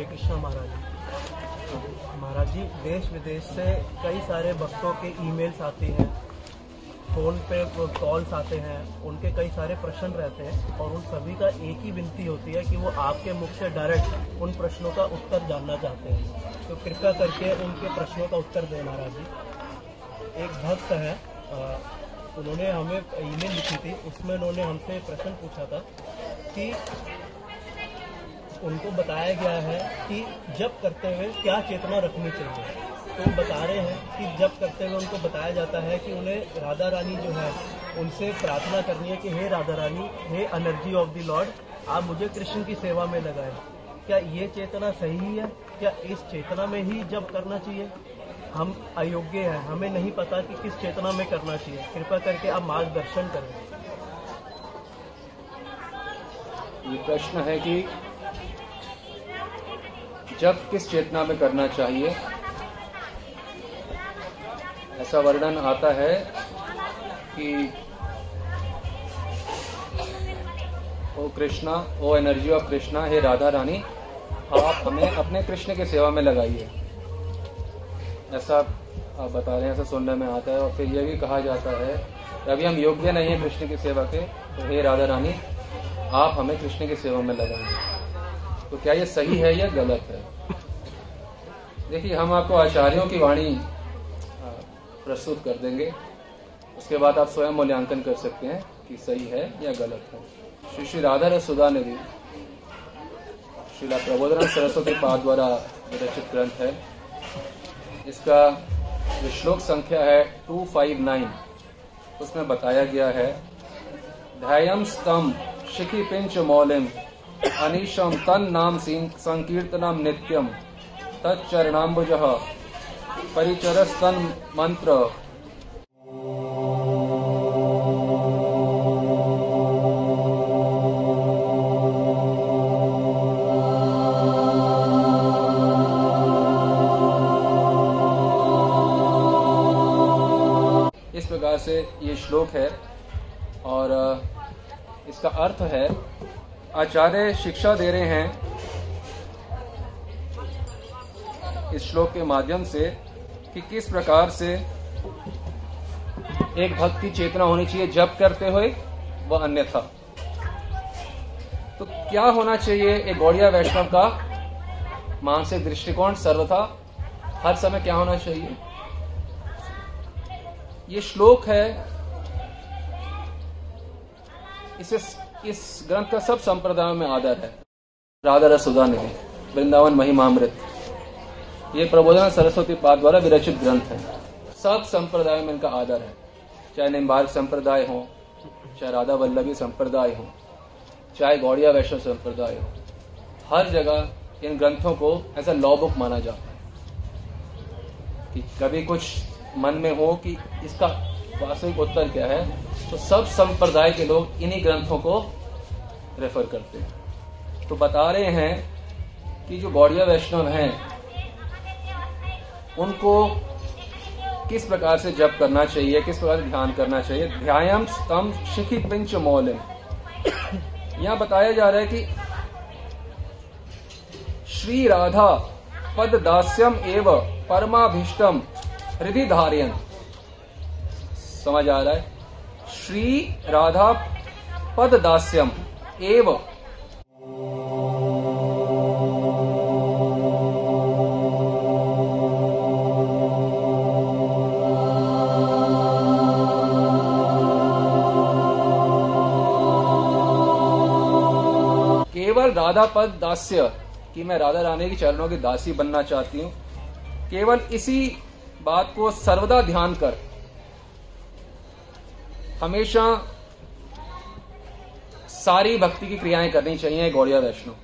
हरे कृष्णा महाराज जी। महाराज जी, देश विदेश से कई सारे भक्तों के ईमेल्स आते हैं, फ़ोन पे कॉल्स आते हैं, उनके कई सारे प्रश्न रहते हैं और उन सभी का एक ही विनती होती है कि वो आपके मुख से डायरेक्ट उन प्रश्नों का उत्तर जानना चाहते हैं। तो कृपया करके उनके प्रश्नों का उत्तर दें महाराज जी। एक भक्त है उन्होंने हमें ईमेल लिखी थी, उसमें उन्होंने हमसे प्रश्न पूछा था कि उनको बताया गया है कि जब करते हुए क्या चेतना रखनी चाहिए। तो बता रहे हैं कि जब करते हुए उनको बताया जाता है कि उन्हें राधा रानी जो है, उनसे प्रार्थना करनी है कि हे राधा रानी, हे एनर्जी ऑफ़ द लॉर्ड आप मुझे कृष्ण की सेवा में लगाएँ। क्या ये चेतना सही है? क्या इस चेतना में ही जब करना चाहिए? हम अयोग्य हैं, हमें नहीं पता कि किस चेतना में करना चाहिए। कृपा करके आप मार्गदर्शन करें। ये प्रश्न है कि जब किस चेतना में करना चाहिए? ऐसा वर्णन आता है कि O Krishna, O energy of Krishna, हे राधा रानी, आप हमें अपने कृष्ण की सेवा में लगाइए। ऐसा आप बता रहे हैं, ऐसा सुनने में आता है और फिर यह भी कहा जाता है अभी हम योग्य नहीं है कृष्ण की सेवा के तो हे राधा रानी, आप हमें कृष्ण की सेवा में लगाएँगे तो क्या ये सही है या गलत है? देखिए, हम आपको आचार्यों की वाणी प्रस्तुत कर देंगे। उसके बाद आप स्वयं मूल्यांकन कर सकते हैं कि सही है या गलत है। श्री श्री राधा रसुदा निधि श्रीला प्रबोधन सरस्वती पाद द्वारा विरचित ग्रंथ है। इसका जो श्लोक संख्या है 259 उसमें बताया गया है ध्यायम स्तम शिखी पिंच मौलिम अनिशम तन नाम संकीर्तनम नित्यम तच्चरणाम्बुज। परिचरस्तन मंत्र इस प्रकार से ये श्लोक है और इसका अर्थ है, आचार्य शिक्षा दे रहे हैं इस श्लोक के माध्यम से कि किस प्रकार से एक भक्त की चेतना होनी चाहिए जब करते हुए वह अन्यथा। तो क्या होना चाहिए एक गौड़िया वैष्णव का मानसिक दृष्टिकोण सर्वथा? हर समय क्या होना चाहिए? ये श्लोक है, इसे इस ग्रंथ का सब संप्रदायों में आदर है। राधा रसुदा निधि वृंदावन महिमामृत। ये प्रबोधन सरस्वती पाद द्वारा विरचित ग्रंथ है। सब संप्रदायों में इनका आदर है। चाहे निम्बार्क संप्रदाय हो, चाहे राधा वल्लभी संप्रदाय हो, चाहे गौड़िया वैष्णव संप्रदाय हो, हर जगह इन ग्रंथों को ऐसा लॉ बुक माना जाता है। कि कभी कुछ मन में हो कि इसका वास्तविक उत्तर क्या है तो सब संप्रदाय के लोग इन्हीं ग्रंथों को रेफर करते हैं। तो बता रहे हैं कि जो गौड़िया वैष्णव हैं उनको किस प्रकार से जप करना चाहिए, किस प्रकार से ध्यान करना चाहिए? ध्यायम स्तम शिखी पिंच मौलिम। यहाँ बताया जा रहा है कि श्री राधा पद दास्यम एव परमाभिष्टम हृदय धारियन। समझ आ रहा है? श्री राधा पद दास्यम एव केवल राधा पद दास्य, कि मैं राधा रानी के चरणों की दासी बनना चाहती हूँ, केवल इसी बात को सर्वदा ध्यान कर। हमेशा सारी भक्ति की क्रियाएँ करनी चाहिए गौड़िया वैष्णव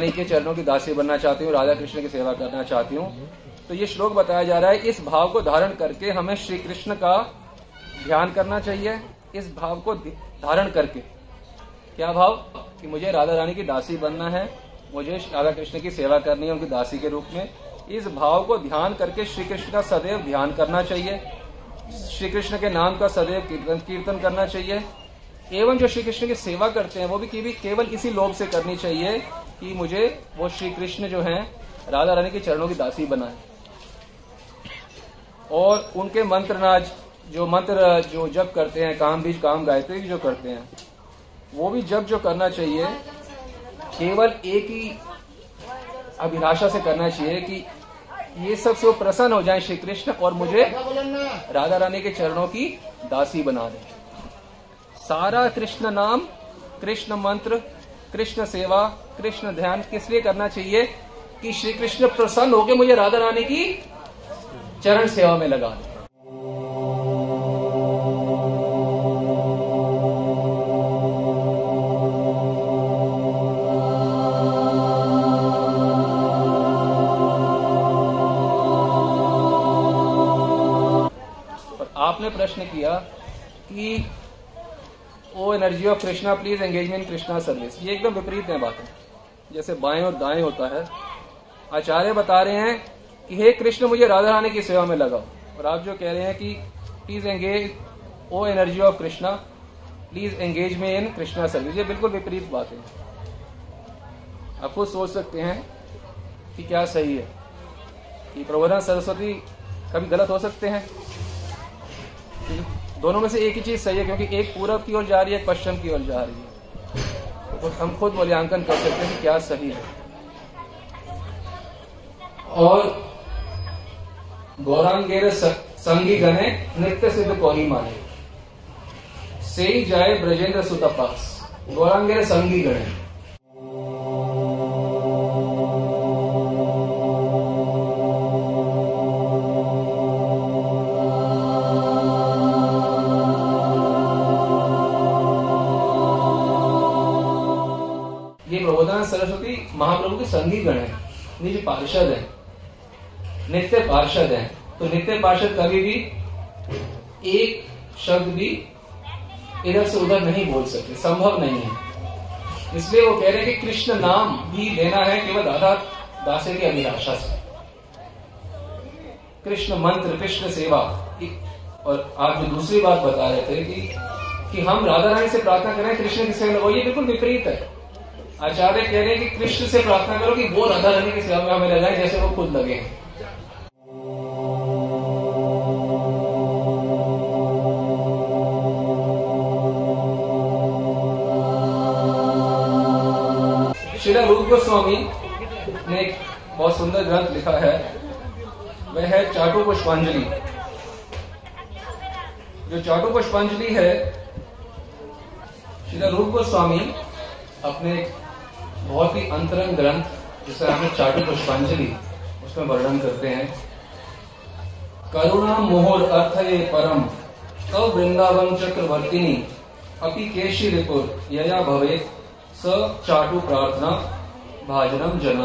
रानी के चरणों की दासी बनना चाहती हूँ, राधा कृष्ण की सेवा करना चाहती हूँ। तो ये श्लोक बताया जा रहा है, इस भाव को धारण करके हमें श्री कृष्ण का ध्यान करना चाहिए। इस भाव को धारण करके। क्या भाव? कि मुझे राधा रानी की दासी बनना है, मुझे राधा कृष्ण की सेवा करनी है उनकी दासी के रूप में। इस भाव को ध्यान करके श्री कृष्ण का सदैव ध्यान करना चाहिए। श्री कृष्ण के नाम का सदैव कीर्तन कीर्तन करना चाहिए। एवं जो श्री कृष्ण की सेवा करते हैं, वो भी केवल इसी लोभ से करनी चाहिए कि मुझे वो श्री कृष्ण जो हैं, राधा रानी के चरणों की दासी बनाए। और उनके मंत्र नाज, जो मंत्र, जो जब करते हैं, काम बीज, काम गायत्री जो करते हैं, वो भी जब जो करना चाहिए, केवल एक ही अभिलाषा से करना चाहिए कि ये सबसे प्रसन्न हो जाए श्री कृष्ण और मुझे राधा रानी के चरणों की दासी बना दे। सारा कृष्ण नाम, कृष्ण मंत्र कृष्ण सेवा, कृष्ण ध्यान किस लिए करना चाहिए कि श्री कृष्ण प्रसन्न होकर मुझे राधा रानी की चरण सेवा में लगा दे। आपने प्रश्न किया कि O energy of Krishna please engagement Krishna service ये एकदम विपरीत है बातें। जैसे बाएँ और दाएँ होता है। आचार्य बता रहे हैं कि हे कृष्ण, मुझे राधा रानी की सेवा में लगाओ। और आप जो कह रहे हैं कि please engage O energy of Krishna please engage me in Krishna service ये बिल्कुल विपरीत बात है। आप खुद सोच सकते हैं कि क्या सही है। कि प्रबोधन सरस्वती कभी गलत हो सकते हैं? दोनों में से एक ही चीज़ सही है, क्योंकि एक पूरब की ओर जा रही है, एक पश्चिम की ओर जा रही है। तो हम खुद मूल्यांकन कर सकते हैं कि क्या सही है। और गौरांगेर संगी गणे नृत्य सिद्ध कोही माने। से जाए ब्रजेंद्र सुतपास। गौरांगेर संगी गणे। सरस्वती महाप्रभु के संगी गण है निज पार्षद है, नित्य पार्षद है तो नित्य पार्षद कभी भी एक शब्द भी इधर से उधर नहीं बोल सकते, संभव नहीं है। इसलिए वो कह रहे हैं कि कृष्ण नाम भी लेना है केवल राधा दासे की अभिलाषा से। कृष्ण मंत्र, कृष्ण सेवा और आप जो दूसरी बात बता रहे थे कि कि हम राधा रानी से प्रार्थना करें, कृष्ण की सेवा ये बिल्कुल विपरीत है। आचार्य कह रहे हैं कि कृष्ण से प्रार्थना करो कि वो राधा रानी की सेवा में लगाए जैसे वो खुद लगे श्री रूप गोस्वामी ने एक बहुत सुंदर ग्रंथ लिखा है, वह है चाटू पुष्पांजलि। जो चाटू पुष्पांजलि है श्री रूप गोस्वामी अपने बहुत ही अंतरंग ग्रंथ, जिसे हमें चाटू पुष्पांजलि, उसमें वर्णन करते हैं। करुणा मोहर अर्थ ये परम तव वृंदावन चक्रवर्तिनी, अपि केशी रिपुर, यया भवे स चाटु प्रार्थना, भाजनम जन।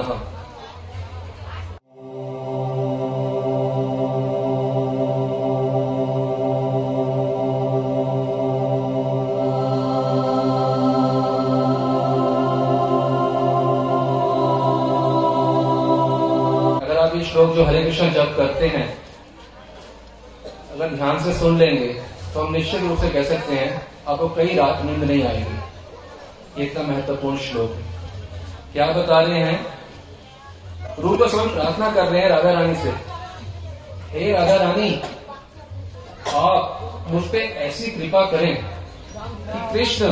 श्लोक जो हरे कृष्ण जप करते हैं, अगर ध्यान से सुन लेंगे तो हम निश्चित रूप से कह सकते हैं आपको कई रात नींद नहीं आएगी। इतना महत्वपूर्ण श्लोक क्या बता रहे हैं? रूप स्वयं प्रार्थना कर रहे हैं राधा रानी से। हे राधा रानी, आप मुझ पर ऐसी कृपा करें कि कृष्ण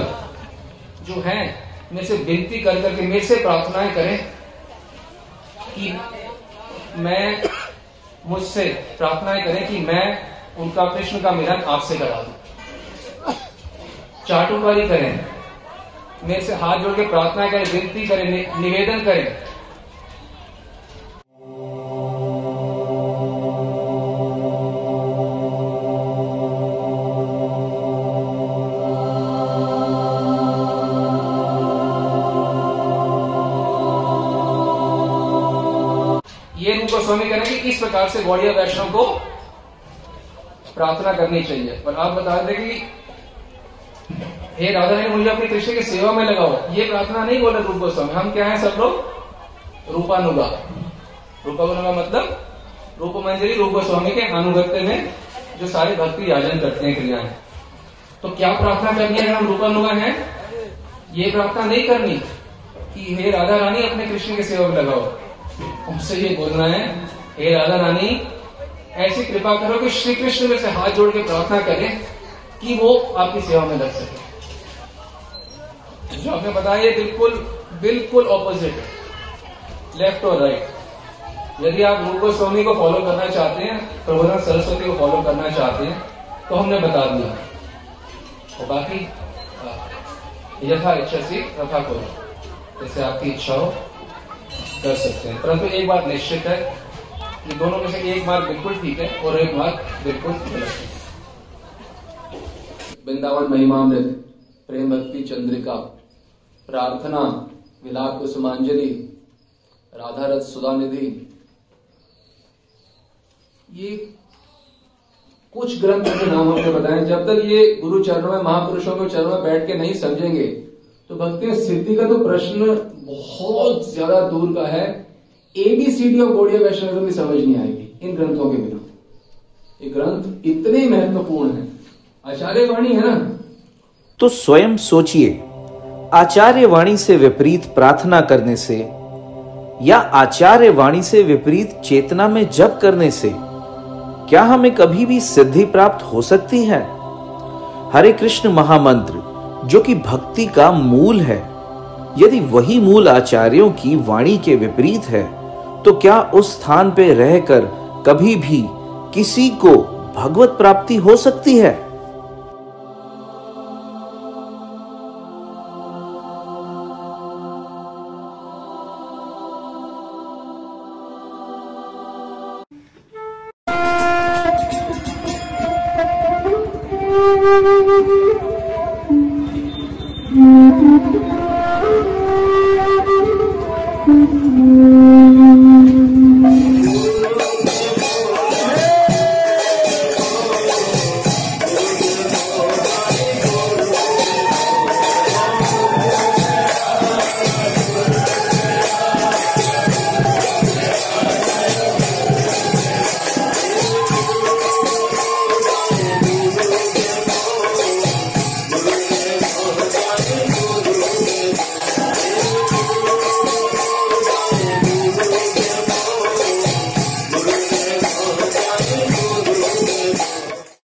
जो है मेरे से विनती कर करके मेरे से प्रार्थनाएँ करें कि मैं मुझसे प्रार्थनाएँ करें कि मैं उनका, कृष्ण का मिलन आपसे करा दू। चाटुकारी करें। मेरे से हाथ जोड़ के प्रार्थना करें, विनती करें निवेदन करें। गोस्वामी कह रहे हैं कि इस प्रकार से गौड़िया वैष्णव को प्रार्थना करनी चाहिए। और आप बता दें कि हे राधा ने मुझे अपनी कृष्ण की सेवा में लगाओ। ये प्रार्थना नहीं बोल रूप गोस्वामी हम क्या है सब लोग? रूपानुगा। रूपानुगा मतलब रूप मंजरी रूप स्वामी के अनुगत्य में जो सारे भक्ति याजन करते हैं, क्रियाएँ। तो क्या प्रार्थना करनी है? हम रूपानुगा हैं। ये प्रार्थना नहीं करनी कि हे राधा रानी, अपने कृष्ण की सेवा में लगाओ। उनसे ये बोलना है, हे राधा रानी, ऐसी कृपा करो कि श्री कृष्ण में से हाथ जोड़ के प्रार्थना करें कि वो आपकी सेवा में लग सके। जो आपने बताया बिल्कुल बिल्कुल ऑपोजिट है। लेफ़्ट और राइट यदि आप रूप गोस्वामी को फॉलो करना चाहते हैं प्रबोधन सरस्वती को फॉलो करना चाहते हैं तो हमने बता दिया। और बाकी यथा इच्छा से तथा करो, जैसे आपकी इच्छा हो। कर सकते हैं। परंतु एक बात निश्चित है कि दोनों में से एक बात बिल्कुल ठीक है और एक बात बिल्कुल गलत है। वृंदावन महिमामृत प्रेम भक्ति चंद्रिका, प्रार्थना, विलाप कुसुमांजलि राधारथ सुधानिधि, ये कुछ ग्रंथ के नाम हमने बताए। जब तक ये गुरु चरणों में, महापुरुषों के चरणों में बैठ के नहीं समझेंगे तो भक्ति सिद्धि का तो प्रश्न बहुत ज़्यादा दूर का है। एबीसीडी ऑफ़ गौड़िया वैष्णव भी समझ नहीं आएगी इन ग्रंथों के बिना। ये ग्रंथ इतने महत्वपूर्ण है। आचार्य वाणी है ना? तो स्वयं सोचिए, आचार्य वाणी से विपरीत प्रार्थना करने से या आचार्य वाणी से विपरीत चेतना में जप करने से क्या हमें कभी भी सिद्धि प्राप्त हो सकती है? हरे कृष्ण महामंत्र जो कि भक्ति का मूल है यदि वही मूल आचार्यों की वाणी के विपरीत है तो क्या उस स्थान पे रहकर कभी भी किसी को भगवत प्राप्ति हो सकती है